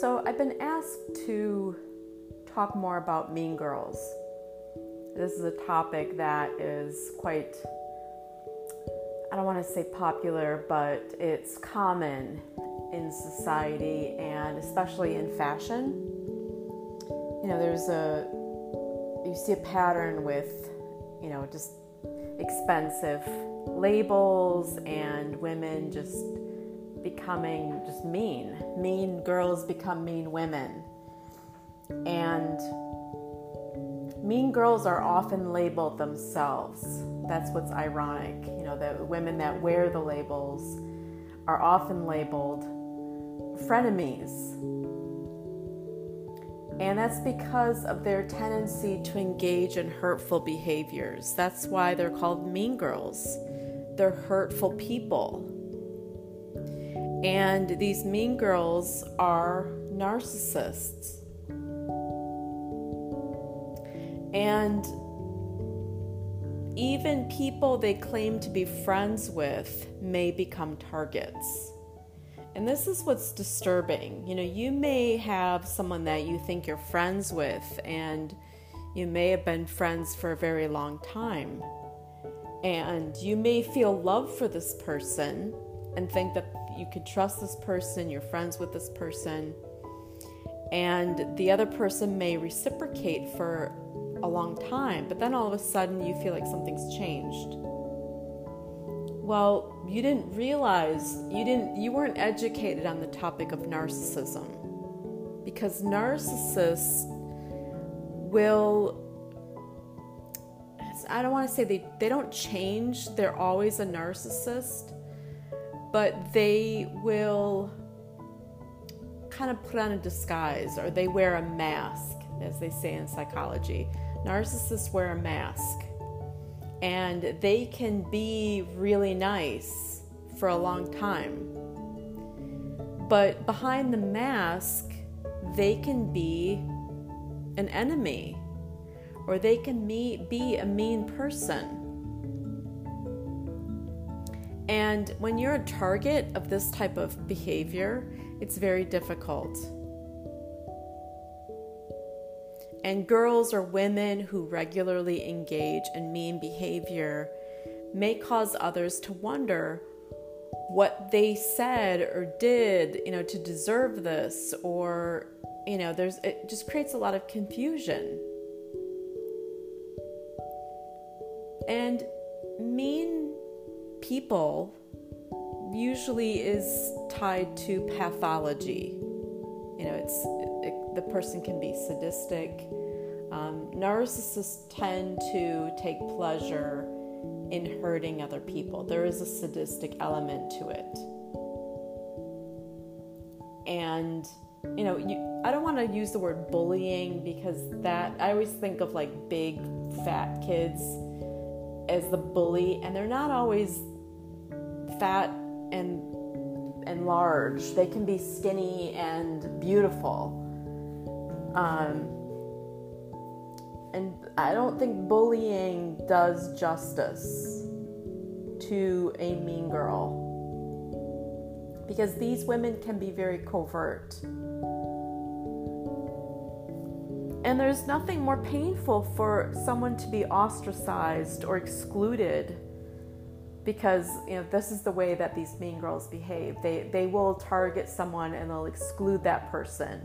So, I've been asked to talk more about Mean Girls. This is a topic that is quite, I don't want to say popular, but it's common in society and especially in fashion. You know, there's a, you see a pattern with, you know, just expensive labels and women just becoming just mean. Mean girls become mean women. And mean girls are often labeled themselves. That's what's ironic. You know, the women that wear the labels are often labeled frenemies. And that's because of their tendency to engage in hurtful behaviors. That's why they're called mean girls. They're hurtful people. And these mean girls are narcissists. And even people they claim to be friends with may become targets. And this is what's disturbing. You know, you may have someone that you think you're friends with, and you may have been friends for a very long time. And you may feel love for this person and think that you could trust this person, you're friends with this person, and the other person may reciprocate for a long time, but then all of a sudden you feel like something's changed. Well, you didn't realize you didn't you weren't educated on the topic of narcissism because narcissists will I don't want to say they they don't change, they're always a narcissist, but they will kind of put on a disguise or they wear a mask as they say in psychology narcissists wear a mask and they can be really nice for a long time. But behind the mask, they can be an enemy or they can be a mean person. And when you're a target of this type of behavior, it's very difficult. And girls or women who regularly engage in mean behavior may cause others to wonder what they said or did, you know, to deserve this or you know, there's it just creates a lot of confusion. And mean people usually is tied to pathology. You know, it's it, the person can be sadistic, um, narcissists tend to take pleasure in hurting other people. There is a sadistic element to it. And, you know, you, I don't want to use the word bullying because that, I always think of like big fat kids as the bully, and they're not always fat and and large. They can be skinny and beautiful. Um, and I don't think bullying does justice to a mean girl because these women can be very covert. And there's nothing more painful for someone to be ostracized or excluded because you know this is the way that these mean girls behave. They they will target someone and they'll exclude that person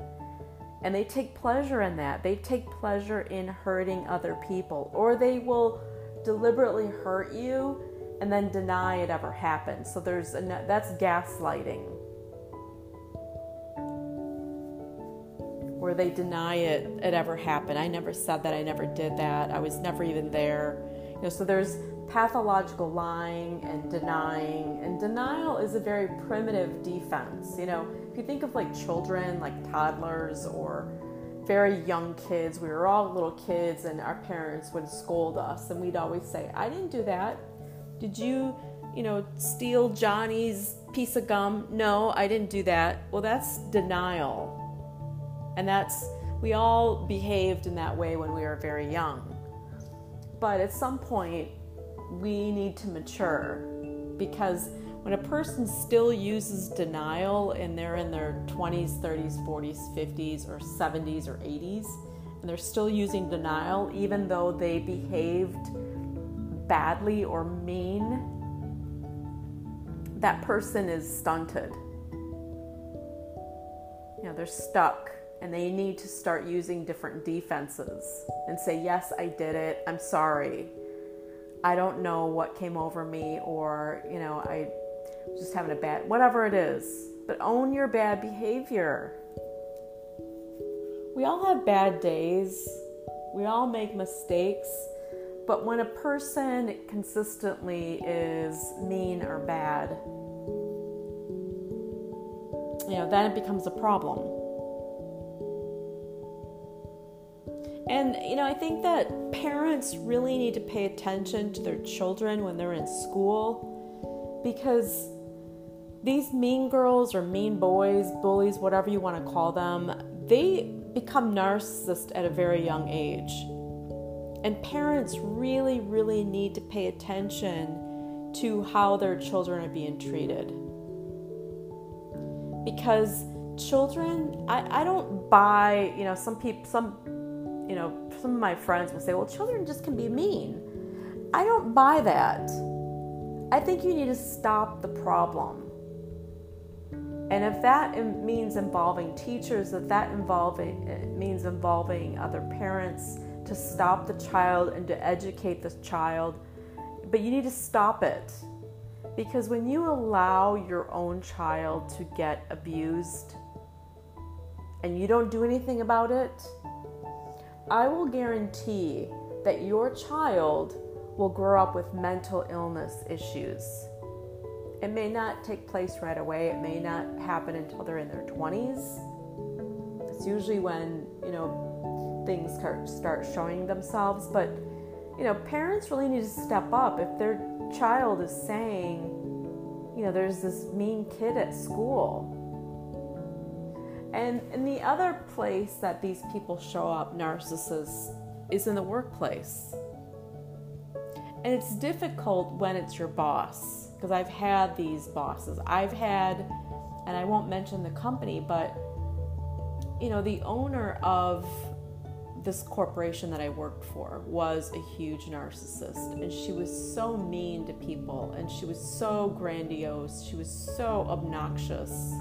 and they take pleasure in that. They take pleasure in hurting other people, or they will deliberately hurt you and then deny it ever happened. So there's a, that's gaslighting. Where they deny it it ever happened. I never said that. I never did that. I was never even there. You know, so there's pathological lying and denying, and denial is a very primitive defense. You know, if you think of like children, like toddlers or very young kids, we were all little kids, and our parents would scold us, and we'd always say, I didn't do that. Did you, you know, steal Johnny's piece of gum? No, I didn't do that. Well, that's denial. And that's, we all behaved in that way when we were very young. But at some point, we need to mature because When a person still uses denial and they're in their 20s, 30s, 40s, 50s, or 70s or 80s, and they're still using denial even though they behaved badly or mean, that person is stunted. You know, they're stuck and they need to start using different defenses and say, Yes, I did it. I'm sorry. I don't know what came over me, or, you know, I just having a bad, whatever it is. But own your bad behavior. We all have bad days, we all make mistakes. But when a person consistently is mean or bad, you know, then it becomes a problem. And, you know, I think that parents really need to pay attention to their children when they're in school because these mean girls or mean boys, bullies, whatever you want to call them, they become narcissists at a very young age. And parents really, really need to pay attention to how their children are being treated. Because children, I, I don't buy, you know, some people, some, you know, some of my friends will say, well, children just can be mean. I don't buy that. I think you need to stop the problem. And if that means involving teachers, if that involving eh, means involving other parents, to stop the child and to educate the child, but you need to stop it. Because when you allow your own child to get abused and you don't do anything about it, I will guarantee that your child will grow up with mental illness issues. It may not take place right away, it may not happen until they're in their 20s. It's usually when, you know, things start showing themselves. But, you know, parents really need to step up. If their child is saying, you know, there's this mean kid at school. And, the other place that these people show up, narcissists, is in the workplace. And it's difficult when it's your boss, because I've had these bosses. I've had, and I won't mention the company, but you know, the owner of this corporation that I worked for was a huge narcissist, and she was so mean to people, and she was so grandiose, she was so obnoxious,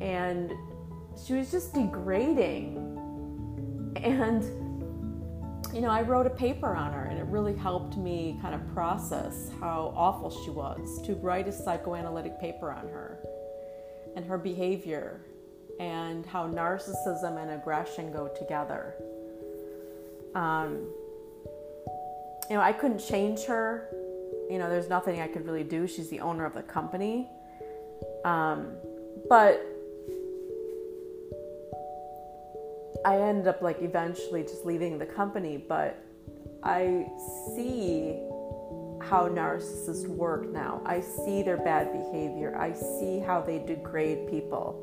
and she was just degrading. And, you know, I wrote a paper on her, and it really helped me kind of process how awful she was to write a psychoanalytic paper on her and her behavior and how narcissism and aggression go together. Um, you know, I couldn't change her. You know, there's nothing I could really do. She's the owner of the company. Um, but I ended up like eventually just leaving the company. But I see how narcissists work now. I see their bad behavior. I see how they degrade people.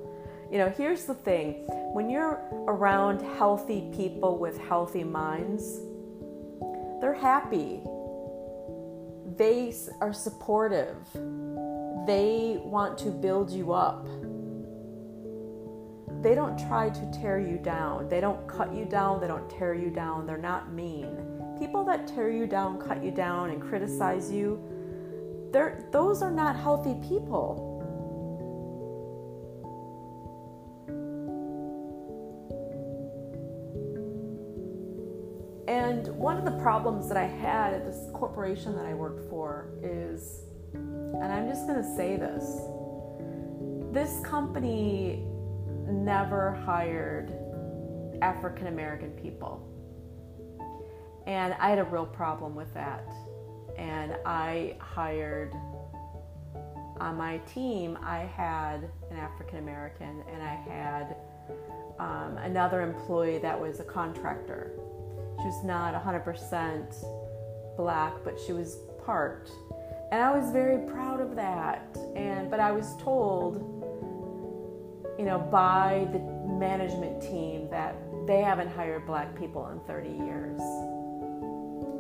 You know, here's the thing when you're around healthy people with healthy minds, they're happy, they are supportive, they want to build you up. They don't try to tear you down. They don't cut you down. They don't tear you down. They're not mean. People that tear you down, cut you down, and criticize you, they're, those are not healthy people. And one of the problems that I had at this corporation that I worked for is, and I'm just going to say this this company never hired African American people. And I had a real problem with that. And I hired on my team, I had an African American and I had um, another employee that was a contractor. She was not 100% black, but she was part. And I was very proud of that. And but I was told, you know, by the management team that they haven't hired black people in 30 years.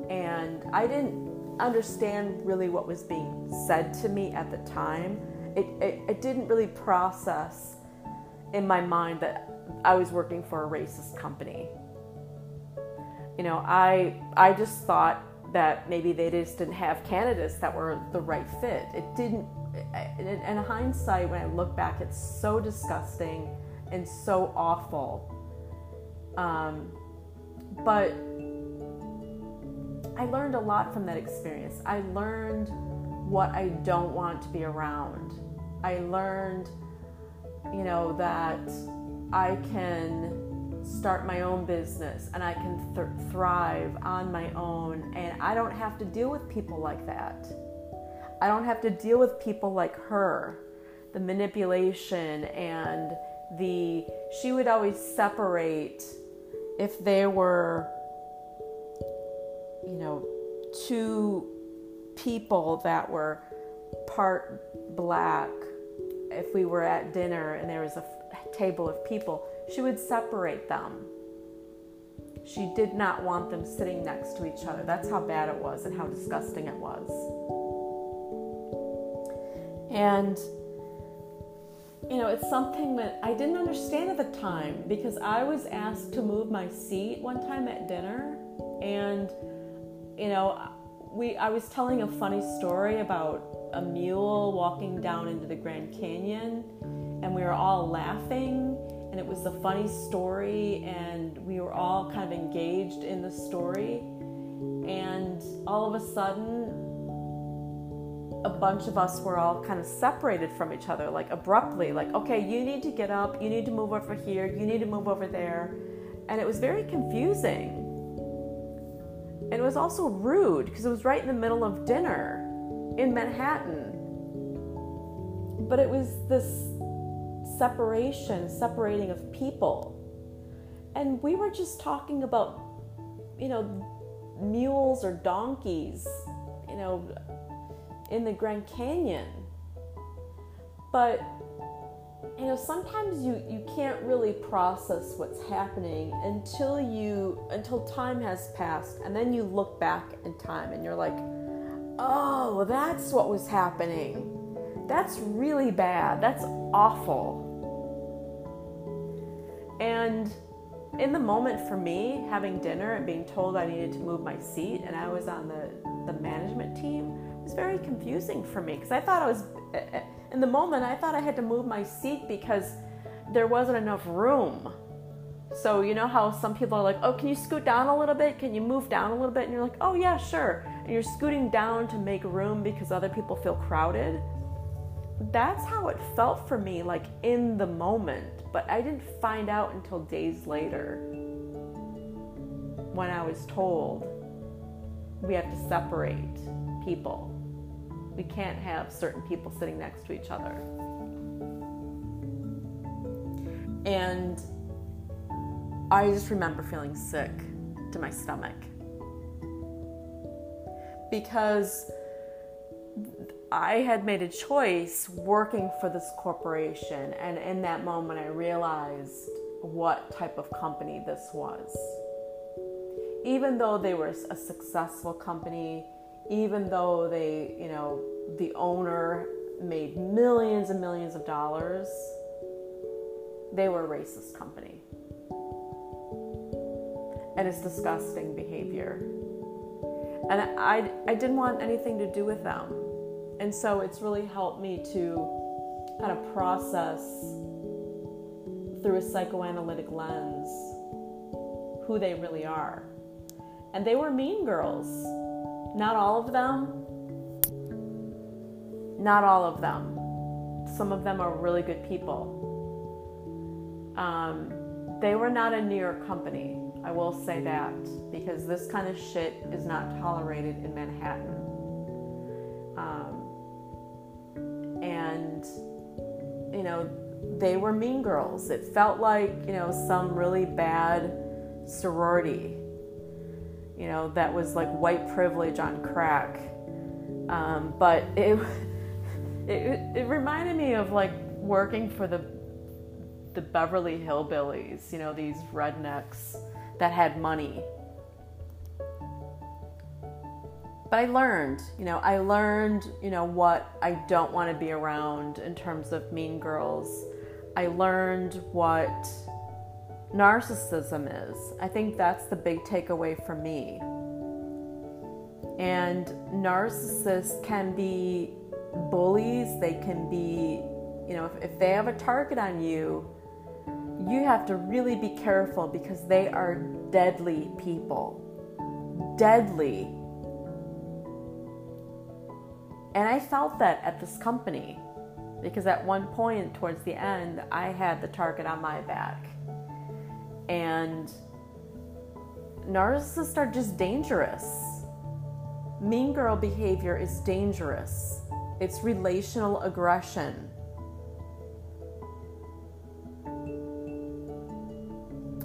And I didn't understand really what was being said to me at the time. It, it, it didn't really process in my mind that I was working for a racist company. You know, I I just thought that maybe they just didn't have candidates that were the right fit. It didn't. In, in hindsight, when I look back, it's so disgusting and so awful. Um, but I learned a lot from that experience. I learned what I don't want to be around. I learned, you know, that I can start my own business and I can th- thrive on my own, and I don't have to deal with people like that. I don't have to deal with people like her, the manipulation and the. She would always separate if they were, you know, two people that were part black. If we were at dinner and there was a table of people, she would separate them. She did not want them sitting next to each other. That's how bad it was and how disgusting it was. And, you know, it's something that I didn't understand at the time because I was asked to move my seat one time at dinner. And, you know, we, I was telling a funny story about a mule walking down into the Grand Canyon and we were all laughing and it was a funny story and we were all kind of engaged in the story and all of a sudden a bunch of us were all kind of separated from each other like abruptly like okay you need to get up you need to move over here you need to move over there. And it was very confusing. And it was also rude because it was right in the middle of dinner in Manhattan. But it was this separation, separating of people. And we were just talking about, you know, mules or donkeys, you know, in the Grand Canyon. But, you know, sometimes you, you can't really process what's happening until you until time has passed and then you look back in time and you're like, oh, that's what was happening. That's really bad. That's awful. And in the moment for me, having dinner and being told I needed to move my seat, and I was on the, the management team, was very confusing for me because I thought I was, in the moment, I thought I had to move my seat because there wasn't enough room. So, you know how some people are like, oh, can you scoot down a little bit? Can you move down a little bit? And you're like, oh, yeah, sure. And you're scooting down to make room because other people feel crowded. That's how it felt for me, like in the moment but I didn't find out until days later when I was told we have to separate people. We can't have certain people sitting next to each other. And I just remember feeling sick to my stomach because I had made a choice working for this corporation, and in that moment, I realized what type of company this was. Even though they were a successful company, even though they, you know, the owner made millions and millions of dollars, they were a racist company. And it's disgusting behavior. And I, I didn't want anything to do with them. And so it's really helped me to kind of process through a psychoanalytic lens who they really are. And they were mean girls. Not all of them. Not all of them. Some of them are really good people. Um, they were not a New York company. I will say that because this kind of shit is not tolerated in Manhattan. Um, and you know they were mean girls it felt like you know some really bad sorority you know that was like white privilege on crack um, but it, it it reminded me of like working for the the Beverly Hillbillies you know these rednecks that had money but I learned, you know, I learned, you know, what I don't want to be around in terms of mean girls. I learned what narcissism is. I think that's the big takeaway for me. And narcissists can be bullies, they can be, you know, if, if they have a target on you, you have to really be careful because they are deadly people. Deadly. And I felt that at this company because at one point towards the end, I had the target on my back. And narcissists are just dangerous. Mean girl behavior is dangerous, it's relational aggression.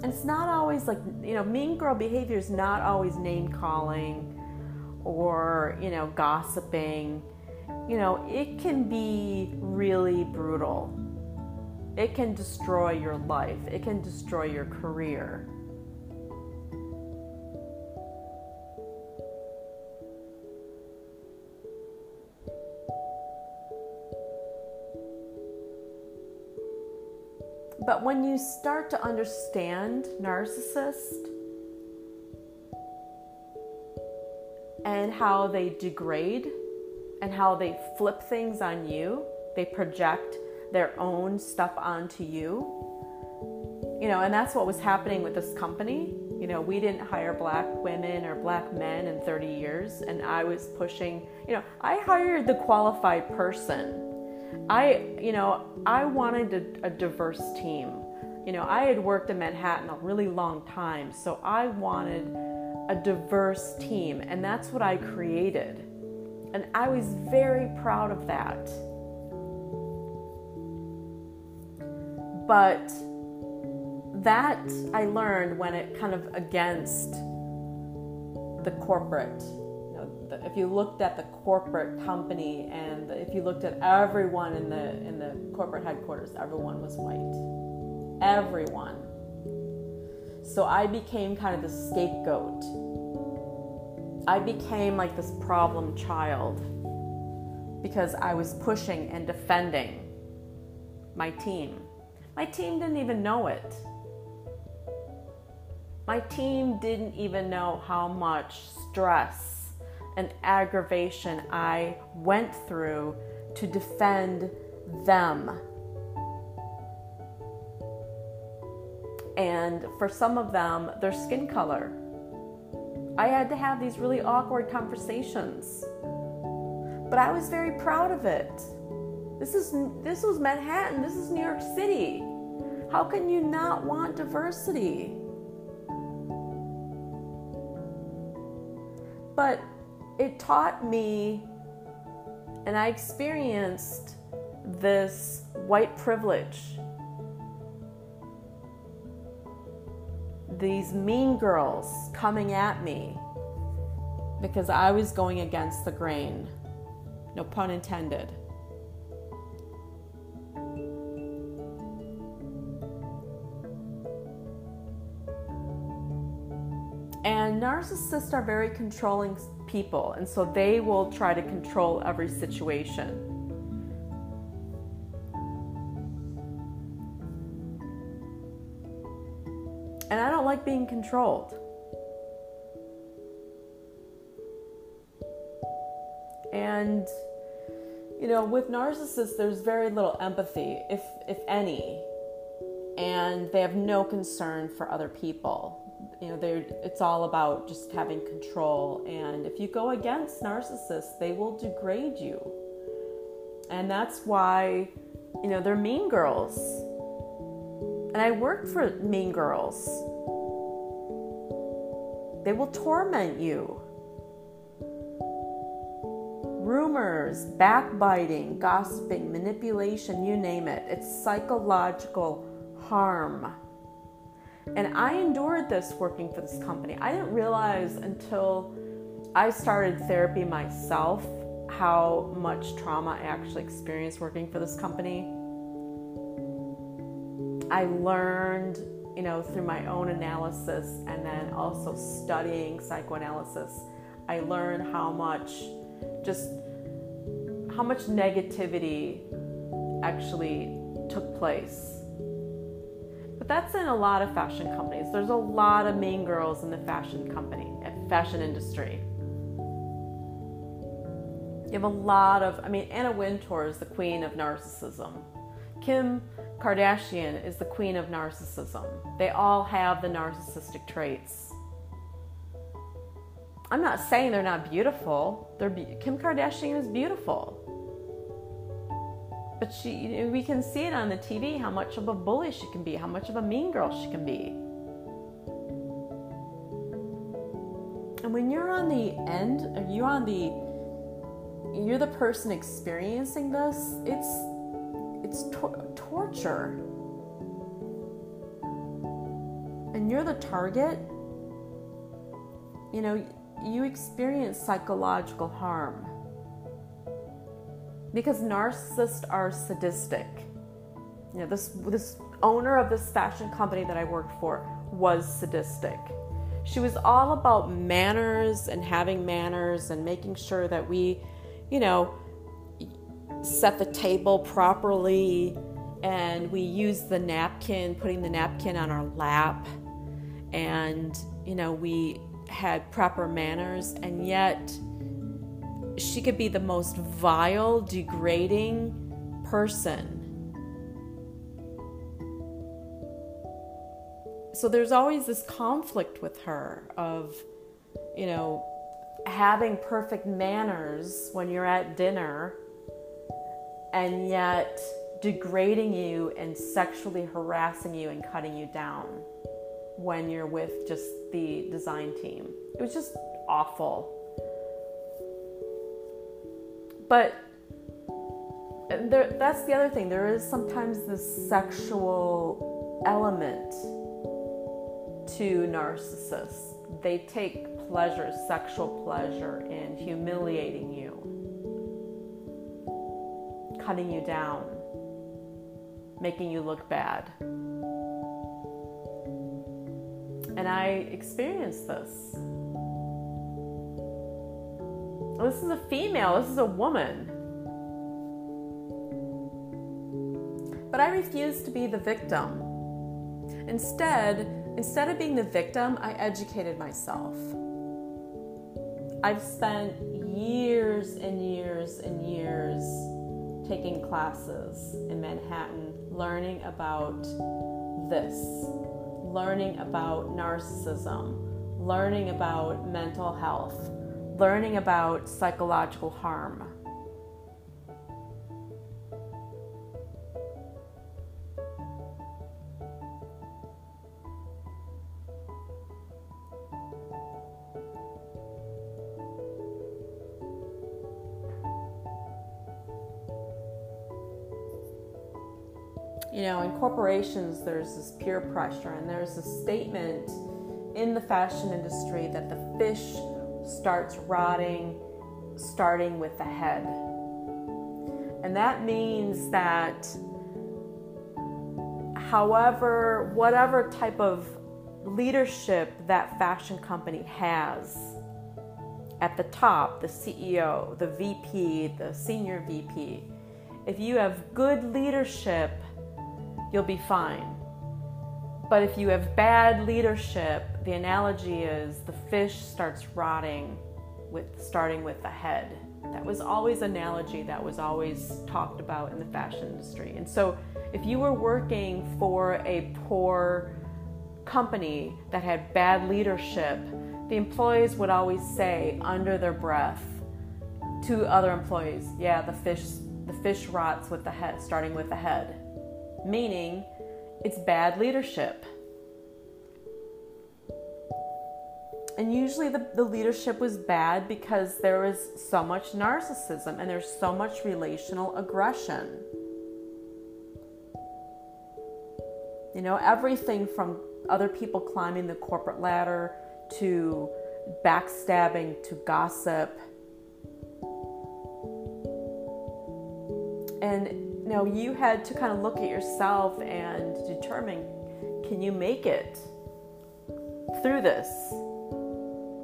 And it's not always like, you know, mean girl behavior is not always name calling or, you know, gossiping you know, it can be really brutal. It can destroy your life, it can destroy your career. But when you start to understand narcissist and how they degrade and how they flip things on you. They project their own stuff onto you. You know, and that's what was happening with this company. You know, we didn't hire black women or black men in 30 years, and I was pushing, you know, I hired the qualified person. I, you know, I wanted a, a diverse team. You know, I had worked in Manhattan a really long time, so I wanted a diverse team, and that's what I created. And I was very proud of that. But that I learned when it kind of against the corporate. You know, the, if you looked at the corporate company and if you looked at everyone in the in the corporate headquarters, everyone was white. Everyone. So I became kind of the scapegoat I became like this problem child because I was pushing and defending my team. My team didn't even know it. My team didn't even know how much stress and aggravation I went through to defend them. And for some of them, their skin color I had to have these really awkward conversations. But I was very proud of it. This is this was Manhattan. This is New York City. How can you not want diversity? But it taught me and I experienced this white privilege these mean girls coming at me because I was going against the grain. No pun intended. Narcissists are very controlling people, and so they will try to control every situation. And I don't like being controlled. And you know, with narcissists there's very little empathy, if if any. And they have no concern for other people. You know, they're it's all about just having control and if you go against narcissists, they will degrade you. And that's why you know, they're mean girls and I worked for mean girls. They will torment you. Rumors, backbiting, gossiping, manipulation, you name it. It's psychological harm. And I endured this working for this company. I didn't realize until I started therapy myself how much trauma I actually experienced working for this company. I learned, you know, through my own analysis and then also studying psychoanalysis, I learned how much just how much negativity actually took place. But that's in a lot of fashion companies. There's a lot of mean girls in the fashion company, uh, fashion industry. You have a lot of, I mean, Anna Wintour is the queen of narcissism. Kim Kardashian is the queen of narcissism. They all have the narcissistic traits. I'm not saying they're not beautiful. They're be- Kim Kardashian is beautiful. But she, we can see it on the TV how much of a bully she can be, how much of a mean girl she can be. And when you're on the end, or you're on the, you're the person experiencing this, it's, it's to- torture. And you're the target, you know, you experience psychological harm because narcissists are sadistic. You know, this this owner of this fashion company that I worked for was sadistic. She was all about manners and having manners and making sure that we, you know, set the table properly and we use the napkin, putting the napkin on our lap and you know, we had proper manners and yet she could be the most vile, degrading person. So there's always this conflict with her of, you know, having perfect manners when you're at dinner and yet degrading you and sexually harassing you and cutting you down when you're with just the design team. It was just awful. But there, that's the other thing. There is sometimes this sexual element to narcissists. They take pleasure, sexual pleasure, in humiliating you, cutting you down, making you look bad. And I experienced this. This is a female, this is a woman. But I refused to be the victim. Instead, instead of being the victim, I educated myself. I've spent years and years and years taking classes in Manhattan, learning about this, learning about narcissism, learning about mental health, learning about psychological harm. You know, in corporations, there's this peer pressure, and there's a statement in the fashion industry that the fish starts rotting, starting with the head. And that means that, however, whatever type of leadership that fashion company has at the top, the CEO, the VP, the senior VP, if you have good leadership, you'll be fine. But if you have bad leadership, the analogy is the fish starts rotting with starting with the head. That was always analogy that was always talked about in the fashion industry. And so if you were working for a poor company that had bad leadership, the employees would always say under their breath to other employees, yeah, the fish the fish rots with the head, starting with the head. Meaning it's bad leadership. And usually the, the leadership was bad because there was so much narcissism and there's so much relational aggression. You know, everything from other people climbing the corporate ladder to backstabbing to gossip. And you know, you had to kind of look at yourself and determine can you make it through this?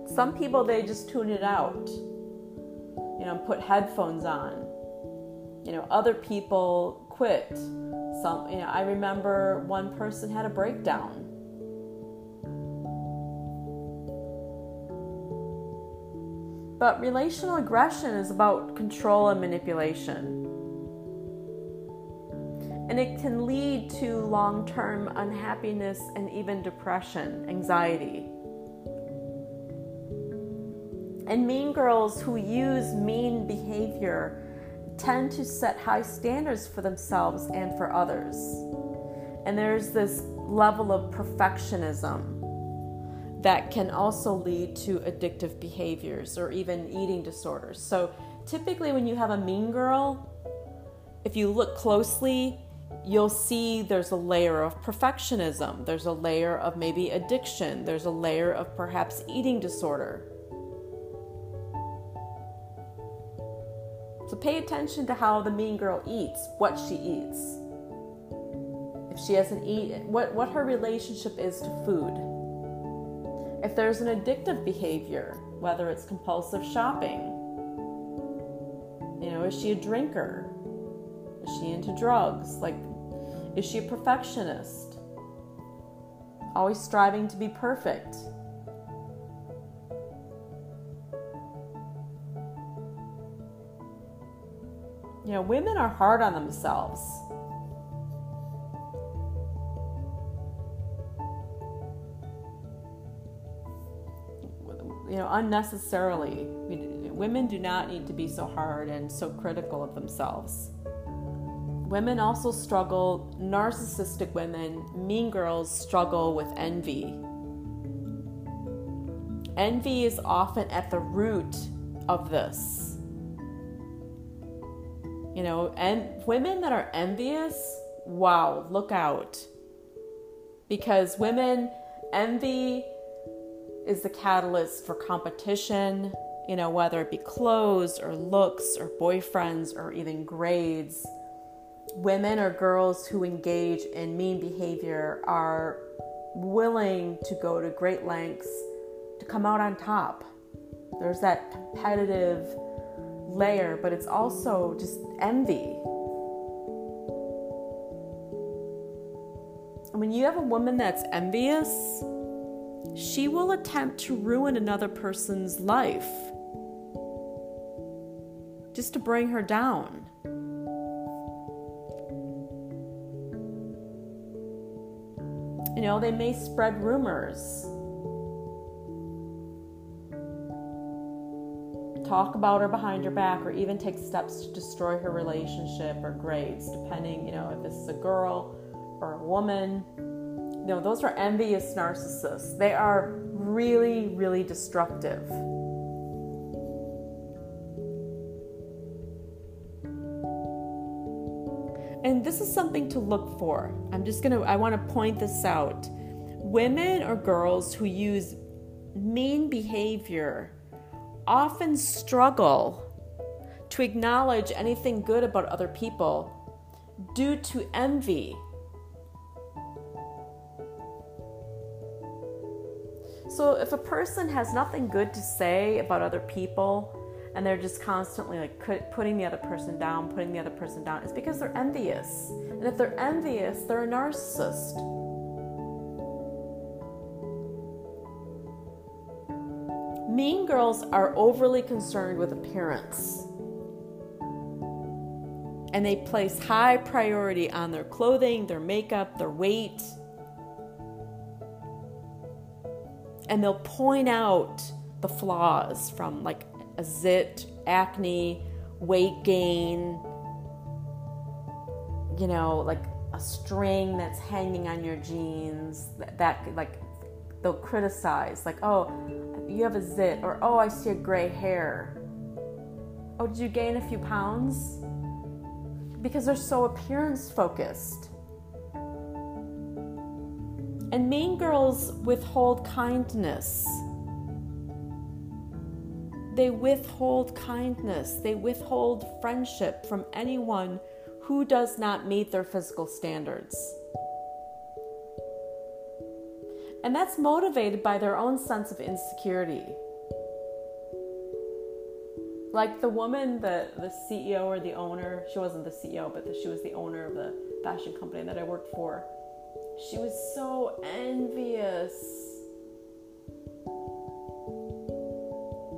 Some people, they just tune it out, you know, put headphones on. You know, other people quit. Some, you know, I remember one person had a breakdown. But relational aggression is about control and manipulation and it can lead to long term unhappiness and even depression, anxiety. And mean girls who use mean behavior tend to set high standards for themselves and for others. And there's this level of perfectionism that can also lead to addictive behaviors or even eating disorders. So, typically, when you have a mean girl, if you look closely, you'll see there's a layer of perfectionism, there's a layer of maybe addiction, there's a layer of perhaps eating disorder. So pay attention to how the mean girl eats, what she eats. If she hasn't eaten, what, what her relationship is to food. If there's an addictive behavior, whether it's compulsive shopping, you know, is she a drinker? Is she into drugs? Like, is she a perfectionist? Always striving to be perfect? You know, women are hard on themselves. You know, unnecessarily. women do not need to be so hard and so critical of themselves. Women also struggle, narcissistic women, mean girls struggle with envy. Envy is often at the root of this. You know, and women that are envious, wow, look out. Because women, envy is the catalyst for competition, you know, whether it be clothes or looks or boyfriends or even grades women or girls who engage in mean behavior are willing to go to great lengths to come out on top. There's that competitive layer, but it's also just envy. When you have a woman that's envious, she will attempt to ruin another person's life just to bring her down. You know, they may spread rumors, talk about her behind her back, or even take steps to destroy her relationship or grades, depending, you know, if this is a girl or a woman. You know, those are envious narcissists. They are really, really destructive. And this is something to look for. I'm just going to, I want to point this out. Women or girls who use mean behavior often struggle to acknowledge anything good about other people due to envy. So, if a person has nothing good to say about other people, and they're just constantly like putting the other person down, putting the other person down. It's because they're envious. And if they're envious, they're a narcissist. Mean girls are overly concerned with appearance. And they place high priority on their clothing, their makeup, their weight. And they'll point out the flaws from like a zit, acne, weight gain, you know, like a string that's hanging on your jeans that, that like they'll criticize like oh you have a zit or oh i see a gray hair. Oh did you gain a few pounds? Because they're so appearance focused and mean girls withhold kindness. They withhold kindness, they withhold friendship from anyone who does not meet their physical standards and that's motivated by their own sense of insecurity. Like the woman, the, the CEO or the owner, she wasn't the CEO, but the, she was the owner of the fashion company that I worked for. She was so envious.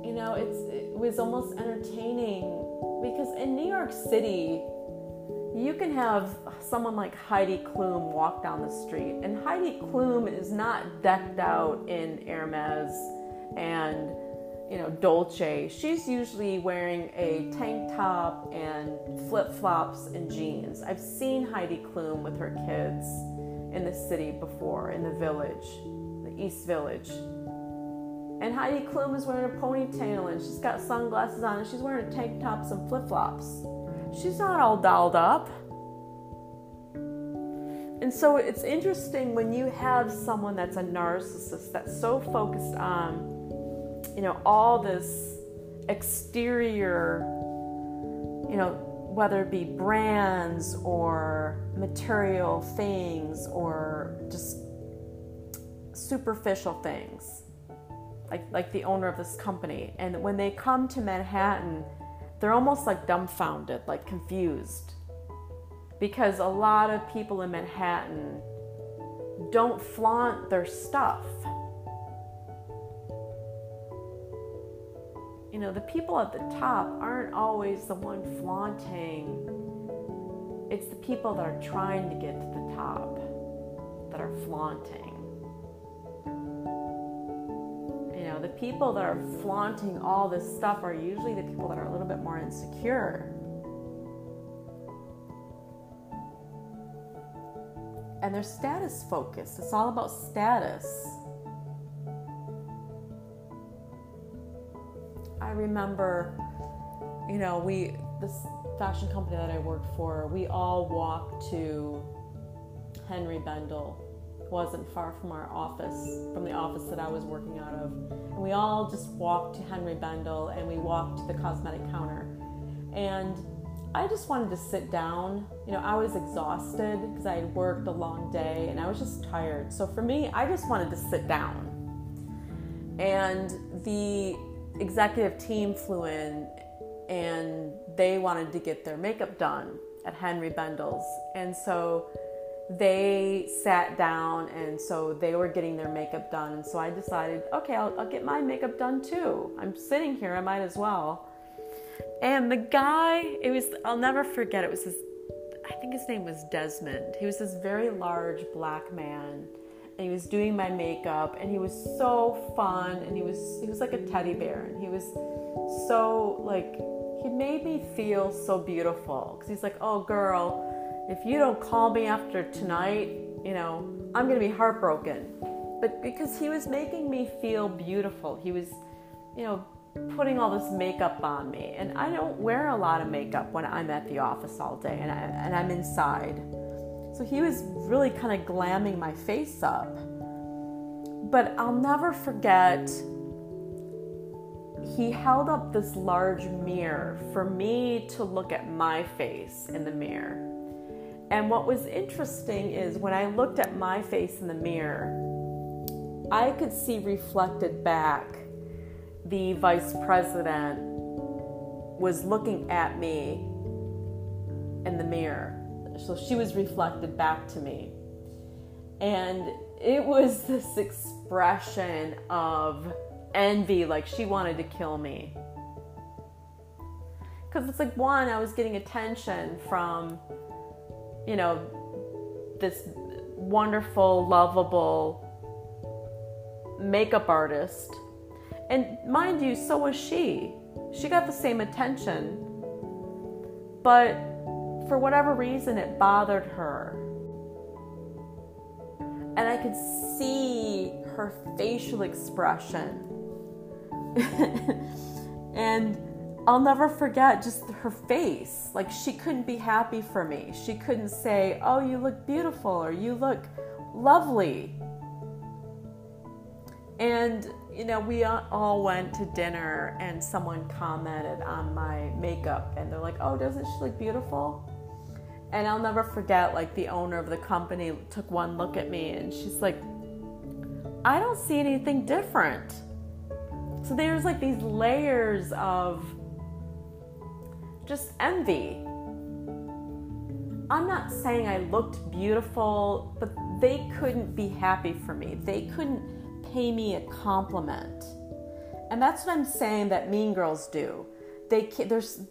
You know, it's, it was almost entertaining because in New York City, you can have someone like Heidi Klum walk down the street, and Heidi Klum is not decked out in Hermes and you know Dolce. She's usually wearing a tank top and flip flops and jeans. I've seen Heidi Klum with her kids in the city before, in the village, the East Village. And Heidi Klum is wearing a ponytail and she's got sunglasses on and she's wearing a tank tops and flip flops. She's not all dolled up. And so it's interesting when you have someone that's a narcissist that's so focused on, you know, all this exterior, you know, whether it be brands or material things or just superficial things, like like the owner of this company. And when they come to Manhattan, they're almost like dumbfounded, like confused. Because a lot of people in Manhattan don't flaunt their stuff. You know, the people at the top aren't always the one flaunting. It's the people that are trying to get to the top that are flaunting. The people that are flaunting all this stuff are usually the people that are a little bit more insecure. And they're status focused. It's all about status. I remember, you know, we, this fashion company that I worked for, we all walked to Henri Bendel. Wasn't far from our office, from the office that I was working out of. And we all just walked to Henri Bendel and we walked to the cosmetic counter. And I just wanted to sit down. You know, I was exhausted because I had worked a long day and I was just tired. So for me, I just wanted to sit down. And the executive team flew in and they wanted to get their makeup done at Henri Bendel's. And so they sat down and so they were getting their makeup done. And so I decided, okay, I'll, I'll get my makeup done too. I'm sitting here, I might as well. And the guy, it was, I'll never forget, it was this, I think his name was Desmond. He was this very large black man and he was doing my makeup and he was so fun and he was he was like a teddy bear and he was so like he made me feel so beautiful because he's like oh girl if you don't call me after tonight you know i'm gonna be heartbroken but because he was making me feel beautiful he was you know putting all this makeup on me and i don't wear a lot of makeup when i'm at the office all day and, I, and i'm inside so he was really kind of glamming my face up. But I'll never forget, he held up this large mirror for me to look at my face in the mirror. And what was interesting is when I looked at my face in the mirror, I could see reflected back the vice president was looking at me in the mirror so she was reflected back to me. And it was this expression of envy, like she wanted to kill me. Because it's like, one, I was getting attention from, you know, this wonderful, lovable makeup artist. And mind you, so was she. She got the same attention. But for whatever reason, it bothered her. And I could see her facial expression. and I'll never forget just her face. Like she couldn't be happy for me. She couldn't say, Oh, you look beautiful or you look lovely. And, you know, we all went to dinner and someone commented on my makeup and they're like, Oh, doesn't she look beautiful? And I'll never forget, like, the owner of the company took one look at me and she's like, I don't see anything different. So there's like these layers of just envy. I'm not saying I looked beautiful, but they couldn't be happy for me. They couldn't pay me a compliment. And that's what I'm saying that mean girls do. They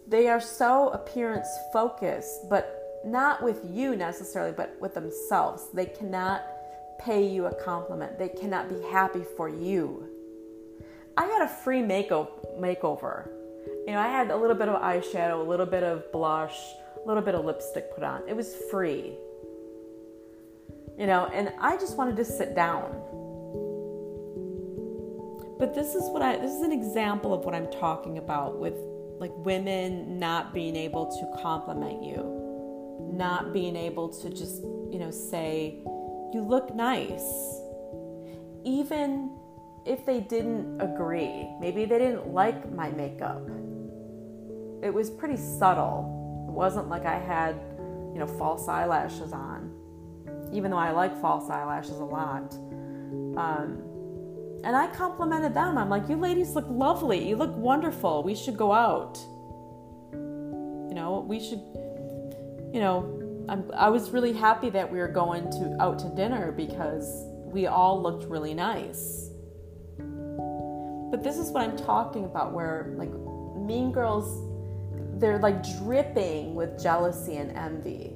they are so appearance focused, but not with you necessarily, but with themselves. They cannot pay you a compliment. They cannot be happy for you. I had a free makeover. You know, I had a little bit of eyeshadow, a little bit of blush, a little bit of lipstick put on. It was free. You know, and I just wanted to sit down. But this is what I this is an example of what I'm talking about with like women not being able to compliment you. Not being able to just, you know, say you look nice. Even if they didn't agree, maybe they didn't like my makeup. It was pretty subtle. It wasn't like I had, you know, false eyelashes on, even though I like false eyelashes a lot. Um, and I complimented them. I'm like, you ladies look lovely. You look wonderful. We should go out. You know, we should, you know, I'm, I was really happy that we were going to out to dinner because we all looked really nice. But this is what I'm talking about where like mean girls they're like dripping with jealousy and envy.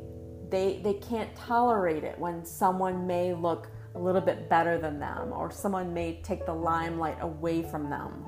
They they can't tolerate it when someone may look a little bit better than them or someone may take the limelight away from them.